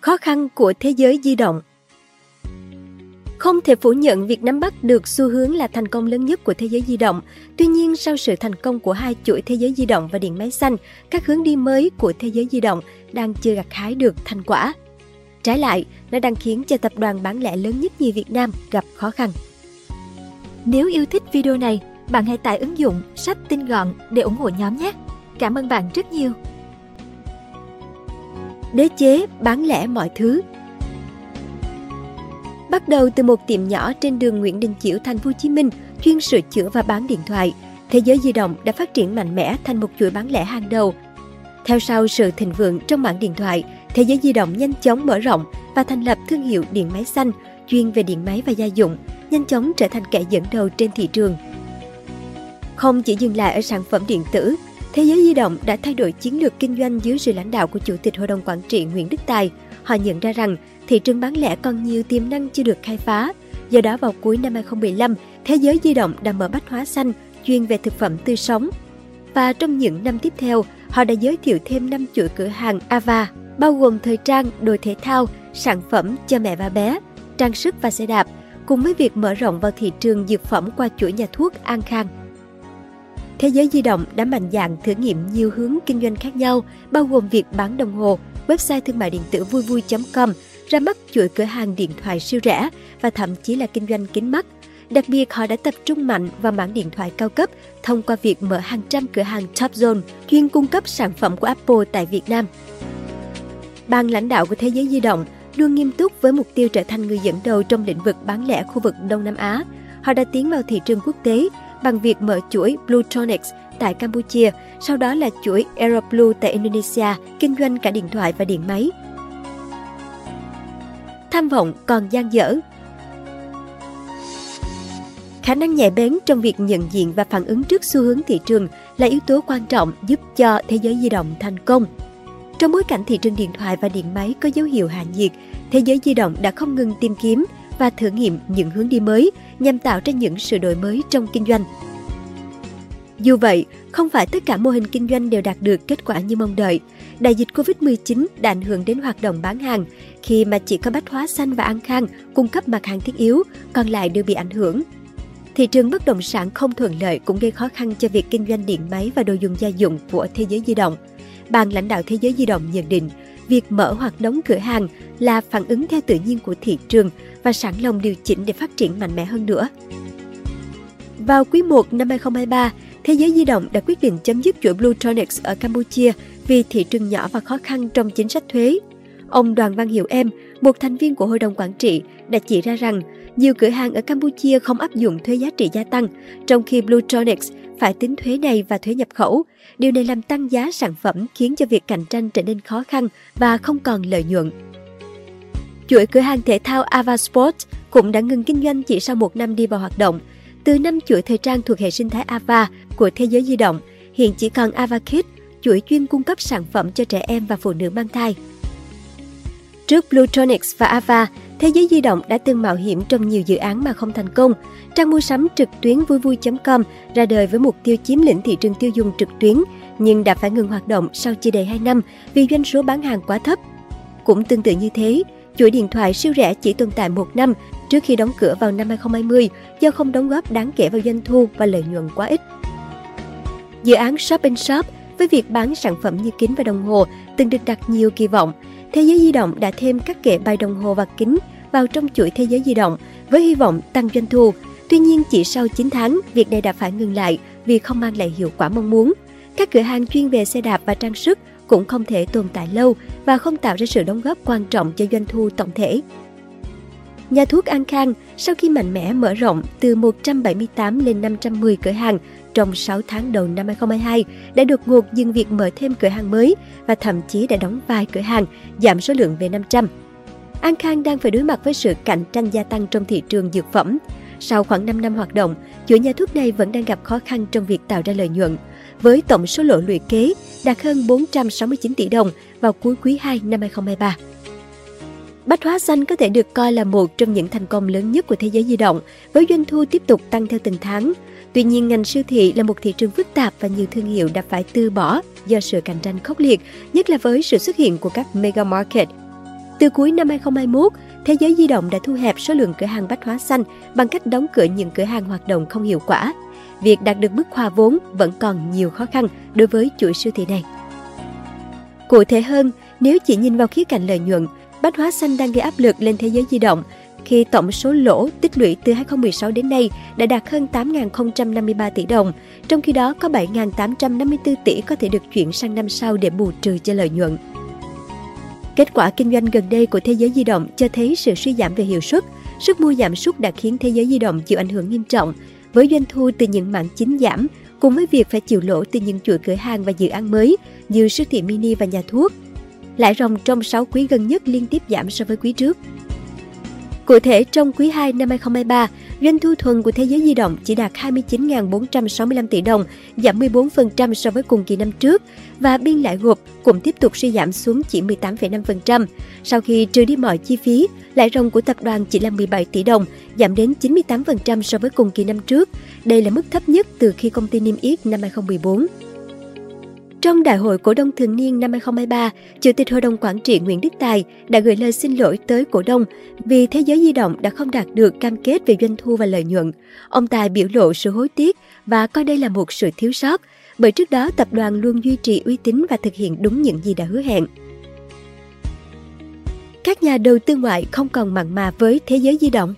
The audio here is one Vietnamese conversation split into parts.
Khó khăn của thế giới di động không thể phủ nhận việc nắm bắt được xu hướng là thành công lớn nhất của thế giới di động. Tuy nhiên, sau sự thành công của hai chuỗi thế giới di động và điện máy xanh, các hướng đi mới của thế giới di động đang chưa gặt hái được thành quả. Trái lại, nó đang khiến cho tập đoàn bán lẻ lớn nhất như Việt Nam gặp khó khăn. Nếu yêu thích video này, bạn hãy tải ứng dụng sách tin gọn để ủng hộ nhóm nhé. Cảm ơn bạn rất nhiều. Đế chế bán lẻ mọi thứ Bắt đầu từ một tiệm nhỏ trên đường Nguyễn Đình Chiểu, thành phố Hồ Chí Minh, chuyên sửa chữa và bán điện thoại, thế giới di động đã phát triển mạnh mẽ thành một chuỗi bán lẻ hàng đầu. Theo sau sự thịnh vượng trong mạng điện thoại, thế giới di động nhanh chóng mở rộng và thành lập thương hiệu điện máy xanh chuyên về điện máy và gia dụng, nhanh chóng trở thành kẻ dẫn đầu trên thị trường. Không chỉ dừng lại ở sản phẩm điện tử, thế giới di động đã thay đổi chiến lược kinh doanh dưới sự lãnh đạo của Chủ tịch Hội đồng Quản trị Nguyễn Đức Tài. Họ nhận ra rằng thị trường bán lẻ còn nhiều tiềm năng chưa được khai phá. Do đó vào cuối năm 2015, thế giới di động đã mở bách hóa xanh chuyên về thực phẩm tươi sống. Và trong những năm tiếp theo, họ đã giới thiệu thêm 5 chuỗi cửa hàng Ava, bao gồm thời trang, đồ thể thao, sản phẩm cho mẹ và bé, trang sức và xe đạp, cùng với việc mở rộng vào thị trường dược phẩm qua chuỗi nhà thuốc An Khang. Thế giới di động đã mạnh dạn thử nghiệm nhiều hướng kinh doanh khác nhau, bao gồm việc bán đồng hồ, website thương mại điện tử vui vui.com, ra mắt chuỗi cửa hàng điện thoại siêu rẻ và thậm chí là kinh doanh kính mắt. Đặc biệt, họ đã tập trung mạnh vào mảng điện thoại cao cấp thông qua việc mở hàng trăm cửa hàng Top Zone chuyên cung cấp sản phẩm của Apple tại Việt Nam. Ban lãnh đạo của thế giới di động luôn nghiêm túc với mục tiêu trở thành người dẫn đầu trong lĩnh vực bán lẻ khu vực Đông Nam Á. Họ đã tiến vào thị trường quốc tế bằng việc mở chuỗi Bluetronics tại Campuchia, sau đó là chuỗi Aeroblue tại Indonesia, kinh doanh cả điện thoại và điện máy tham vọng còn gian dở. Khả năng nhạy bén trong việc nhận diện và phản ứng trước xu hướng thị trường là yếu tố quan trọng giúp cho thế giới di động thành công. Trong bối cảnh thị trường điện thoại và điện máy có dấu hiệu hạ nhiệt, thế giới di động đã không ngừng tìm kiếm và thử nghiệm những hướng đi mới nhằm tạo ra những sự đổi mới trong kinh doanh. Dù vậy, không phải tất cả mô hình kinh doanh đều đạt được kết quả như mong đợi. Đại dịch Covid-19 đã ảnh hưởng đến hoạt động bán hàng khi mà chỉ có Bách Hóa Xanh và An Khang cung cấp mặt hàng thiết yếu, còn lại đều bị ảnh hưởng. Thị trường bất động sản không thuận lợi cũng gây khó khăn cho việc kinh doanh điện máy và đồ dùng gia dụng của thế giới di động. Ban lãnh đạo thế giới di động nhận định, việc mở hoặc đóng cửa hàng là phản ứng theo tự nhiên của thị trường và sẵn lòng điều chỉnh để phát triển mạnh mẽ hơn nữa. Vào quý 1 năm 2023, Thế giới di động đã quyết định chấm dứt chuỗi Bluetronics ở Campuchia vì thị trường nhỏ và khó khăn trong chính sách thuế. Ông Đoàn Văn Hiệu Em, một thành viên của Hội đồng Quản trị, đã chỉ ra rằng nhiều cửa hàng ở Campuchia không áp dụng thuế giá trị gia tăng, trong khi Bluetronics phải tính thuế này và thuế nhập khẩu. Điều này làm tăng giá sản phẩm khiến cho việc cạnh tranh trở nên khó khăn và không còn lợi nhuận. Chuỗi cửa hàng thể thao Ava sports cũng đã ngừng kinh doanh chỉ sau một năm đi vào hoạt động – từ năm chuỗi thời trang thuộc hệ sinh thái Ava của thế giới di động, hiện chỉ còn Ava Kids, chuỗi chuyên cung cấp sản phẩm cho trẻ em và phụ nữ mang thai. Trước Bluetronics và Ava, thế giới di động đã từng mạo hiểm trong nhiều dự án mà không thành công. Trang mua sắm trực tuyến vui vui.com ra đời với mục tiêu chiếm lĩnh thị trường tiêu dùng trực tuyến, nhưng đã phải ngừng hoạt động sau chưa đầy 2 năm vì doanh số bán hàng quá thấp. Cũng tương tự như thế, chuỗi điện thoại siêu rẻ chỉ tồn tại một năm trước khi đóng cửa vào năm 2020 do không đóng góp đáng kể vào doanh thu và lợi nhuận quá ít. Dự án Shop in Shop với việc bán sản phẩm như kính và đồng hồ từng được đặt nhiều kỳ vọng. Thế giới di động đã thêm các kệ bài đồng hồ và kính vào trong chuỗi thế giới di động với hy vọng tăng doanh thu. Tuy nhiên chỉ sau 9 tháng, việc này đã phải ngừng lại vì không mang lại hiệu quả mong muốn. Các cửa hàng chuyên về xe đạp và trang sức cũng không thể tồn tại lâu và không tạo ra sự đóng góp quan trọng cho doanh thu tổng thể. Nhà thuốc An Khang sau khi mạnh mẽ mở rộng từ 178 lên 510 cửa hàng trong 6 tháng đầu năm 2022 đã đột ngột dừng việc mở thêm cửa hàng mới và thậm chí đã đóng vài cửa hàng, giảm số lượng về 500. An Khang đang phải đối mặt với sự cạnh tranh gia tăng trong thị trường dược phẩm. Sau khoảng 5 năm hoạt động, chuỗi nhà thuốc này vẫn đang gặp khó khăn trong việc tạo ra lợi nhuận, với tổng số lỗ lũy kế đạt hơn 469 tỷ đồng vào cuối quý 2 năm 2023. Bách hóa xanh có thể được coi là một trong những thành công lớn nhất của thế giới di động, với doanh thu tiếp tục tăng theo từng tháng. Tuy nhiên, ngành siêu thị là một thị trường phức tạp và nhiều thương hiệu đã phải từ bỏ do sự cạnh tranh khốc liệt, nhất là với sự xuất hiện của các mega market. Từ cuối năm 2021, Thế giới di động đã thu hẹp số lượng cửa hàng bách hóa xanh bằng cách đóng cửa những cửa hàng hoạt động không hiệu quả. Việc đạt được mức hòa vốn vẫn còn nhiều khó khăn đối với chuỗi siêu thị này. Cụ thể hơn, nếu chỉ nhìn vào khía cạnh lợi nhuận, bách hóa xanh đang gây áp lực lên thế giới di động khi tổng số lỗ tích lũy từ 2016 đến nay đã đạt hơn 8.053 tỷ đồng, trong khi đó có 7.854 tỷ có thể được chuyển sang năm sau để bù trừ cho lợi nhuận. Kết quả kinh doanh gần đây của thế giới di động cho thấy sự suy giảm về hiệu suất. Sức mua giảm sút đã khiến thế giới di động chịu ảnh hưởng nghiêm trọng, với doanh thu từ những mảng chính giảm, cùng với việc phải chịu lỗ từ những chuỗi cửa hàng và dự án mới như siêu thị mini và nhà thuốc. Lãi ròng trong 6 quý gần nhất liên tiếp giảm so với quý trước. Cụ thể, trong quý 2 năm 2023, doanh thu thuần của thế giới di động chỉ đạt 29.465 tỷ đồng, giảm 14% so với cùng kỳ năm trước, và biên lãi gộp cũng tiếp tục suy giảm xuống chỉ 18,5%. Sau khi trừ đi mọi chi phí, lãi ròng của tập đoàn chỉ là 17 tỷ đồng, giảm đến 98% so với cùng kỳ năm trước. Đây là mức thấp nhất từ khi công ty niêm yết năm 2014. Trong đại hội cổ đông thường niên năm 2023, Chủ tịch Hội đồng Quản trị Nguyễn Đức Tài đã gửi lời xin lỗi tới cổ đông vì thế giới di động đã không đạt được cam kết về doanh thu và lợi nhuận. Ông Tài biểu lộ sự hối tiếc và coi đây là một sự thiếu sót, bởi trước đó tập đoàn luôn duy trì uy tín và thực hiện đúng những gì đã hứa hẹn. Các nhà đầu tư ngoại không còn mặn mà với thế giới di động.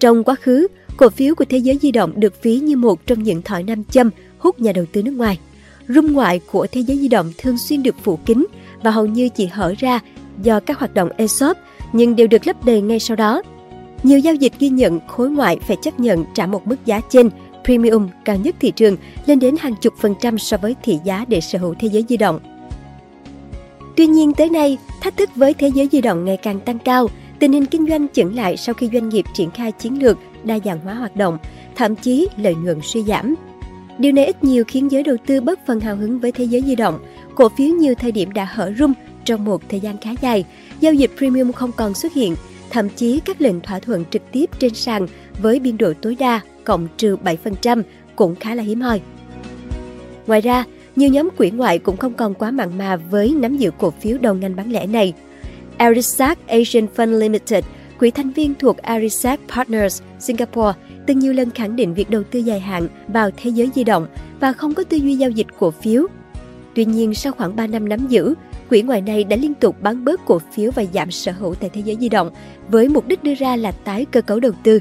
Trong quá khứ, cổ phiếu của thế giới di động được ví như một trong những thỏi nam châm hút nhà đầu tư nước ngoài room ngoại của thế giới di động thường xuyên được phủ kín và hầu như chỉ hở ra do các hoạt động ESOP nhưng đều được lấp đầy ngay sau đó. Nhiều giao dịch ghi nhận khối ngoại phải chấp nhận trả một mức giá trên premium cao nhất thị trường lên đến hàng chục phần trăm so với thị giá để sở hữu thế giới di động. Tuy nhiên tới nay, thách thức với thế giới di động ngày càng tăng cao, tình hình kinh doanh chững lại sau khi doanh nghiệp triển khai chiến lược đa dạng hóa hoạt động, thậm chí lợi nhuận suy giảm. Điều này ít nhiều khiến giới đầu tư bất phần hào hứng với thế giới di động. Cổ phiếu nhiều thời điểm đã hở rung trong một thời gian khá dài. Giao dịch premium không còn xuất hiện, thậm chí các lệnh thỏa thuận trực tiếp trên sàn với biên độ tối đa cộng trừ 7% cũng khá là hiếm hoi. Ngoài ra, nhiều nhóm quỹ ngoại cũng không còn quá mặn mà với nắm giữ cổ phiếu đầu ngành bán lẻ này. Arisac Asian Fund Limited, quỹ thành viên thuộc Arisac Partners Singapore, từng nhiều lần khẳng định việc đầu tư dài hạn vào thế giới di động và không có tư duy giao dịch cổ phiếu. Tuy nhiên, sau khoảng 3 năm nắm giữ, quỹ ngoài này đã liên tục bán bớt cổ phiếu và giảm sở hữu tại thế giới di động với mục đích đưa ra là tái cơ cấu đầu tư.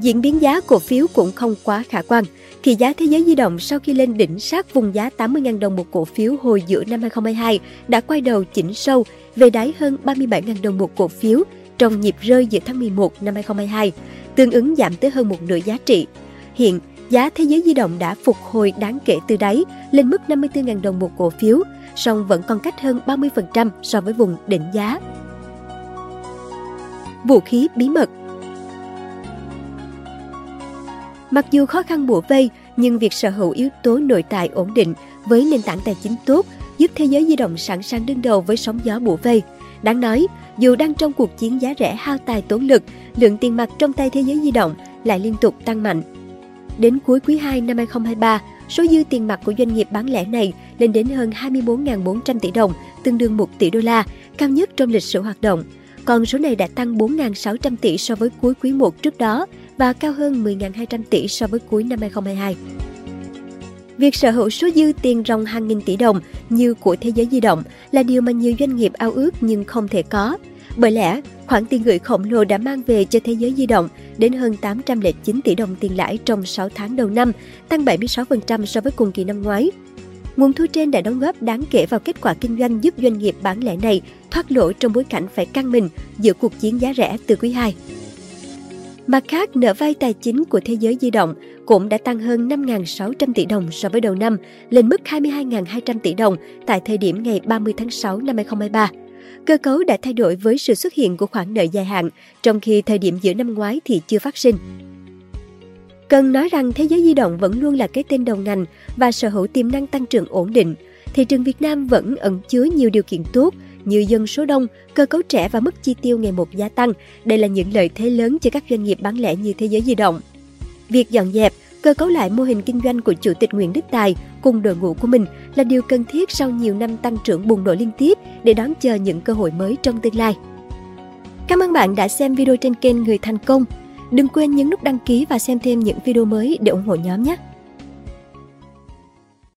Diễn biến giá cổ phiếu cũng không quá khả quan. Thì giá thế giới di động sau khi lên đỉnh sát vùng giá 80.000 đồng một cổ phiếu hồi giữa năm 2022 đã quay đầu chỉnh sâu về đáy hơn 37.000 đồng một cổ phiếu trong nhịp rơi giữa tháng 11 năm 2022 tương ứng giảm tới hơn một nửa giá trị. Hiện, giá thế giới di động đã phục hồi đáng kể từ đáy lên mức 54.000 đồng một cổ phiếu, song vẫn còn cách hơn 30% so với vùng đỉnh giá. Vũ khí bí mật Mặc dù khó khăn bủa vây, nhưng việc sở hữu yếu tố nội tại ổn định với nền tảng tài chính tốt giúp thế giới di động sẵn sàng đương đầu với sóng gió bủa vây. Đáng nói, dù đang trong cuộc chiến giá rẻ hao tài tốn lực, lượng tiền mặt trong tay thế giới di động lại liên tục tăng mạnh. Đến cuối quý 2 năm 2023, số dư tiền mặt của doanh nghiệp bán lẻ này lên đến hơn 24.400 tỷ đồng, tương đương 1 tỷ đô la, cao nhất trong lịch sử hoạt động. Còn số này đã tăng 4.600 tỷ so với cuối quý 1 trước đó và cao hơn 10.200 tỷ so với cuối năm 2022. Việc sở hữu số dư tiền ròng hàng nghìn tỷ đồng như của thế giới di động là điều mà nhiều doanh nghiệp ao ước nhưng không thể có. Bởi lẽ, khoản tiền gửi khổng lồ đã mang về cho thế giới di động đến hơn 809 tỷ đồng tiền lãi trong 6 tháng đầu năm, tăng 76% so với cùng kỳ năm ngoái. Nguồn thu trên đã đóng góp đáng kể vào kết quả kinh doanh giúp doanh nghiệp bán lẻ này thoát lỗ trong bối cảnh phải căng mình giữa cuộc chiến giá rẻ từ quý 2. Mặt khác, nợ vay tài chính của thế giới di động cũng đã tăng hơn 5.600 tỷ đồng so với đầu năm, lên mức 22.200 tỷ đồng tại thời điểm ngày 30 tháng 6 năm 2023. Cơ cấu đã thay đổi với sự xuất hiện của khoản nợ dài hạn, trong khi thời điểm giữa năm ngoái thì chưa phát sinh. Cần nói rằng thế giới di động vẫn luôn là cái tên đầu ngành và sở hữu tiềm năng tăng trưởng ổn định. Thị trường Việt Nam vẫn ẩn chứa nhiều điều kiện tốt như dân số đông, cơ cấu trẻ và mức chi tiêu ngày một gia tăng. Đây là những lợi thế lớn cho các doanh nghiệp bán lẻ như thế giới di động. Việc dọn dẹp, cơ cấu lại mô hình kinh doanh của Chủ tịch Nguyễn Đức Tài cùng đội ngũ của mình là điều cần thiết sau nhiều năm tăng trưởng bùng nổ liên tiếp để đón chờ những cơ hội mới trong tương lai. Cảm ơn bạn đã xem video trên kênh Người Thành Công. Đừng quên nhấn nút đăng ký và xem thêm những video mới để ủng hộ nhóm nhé!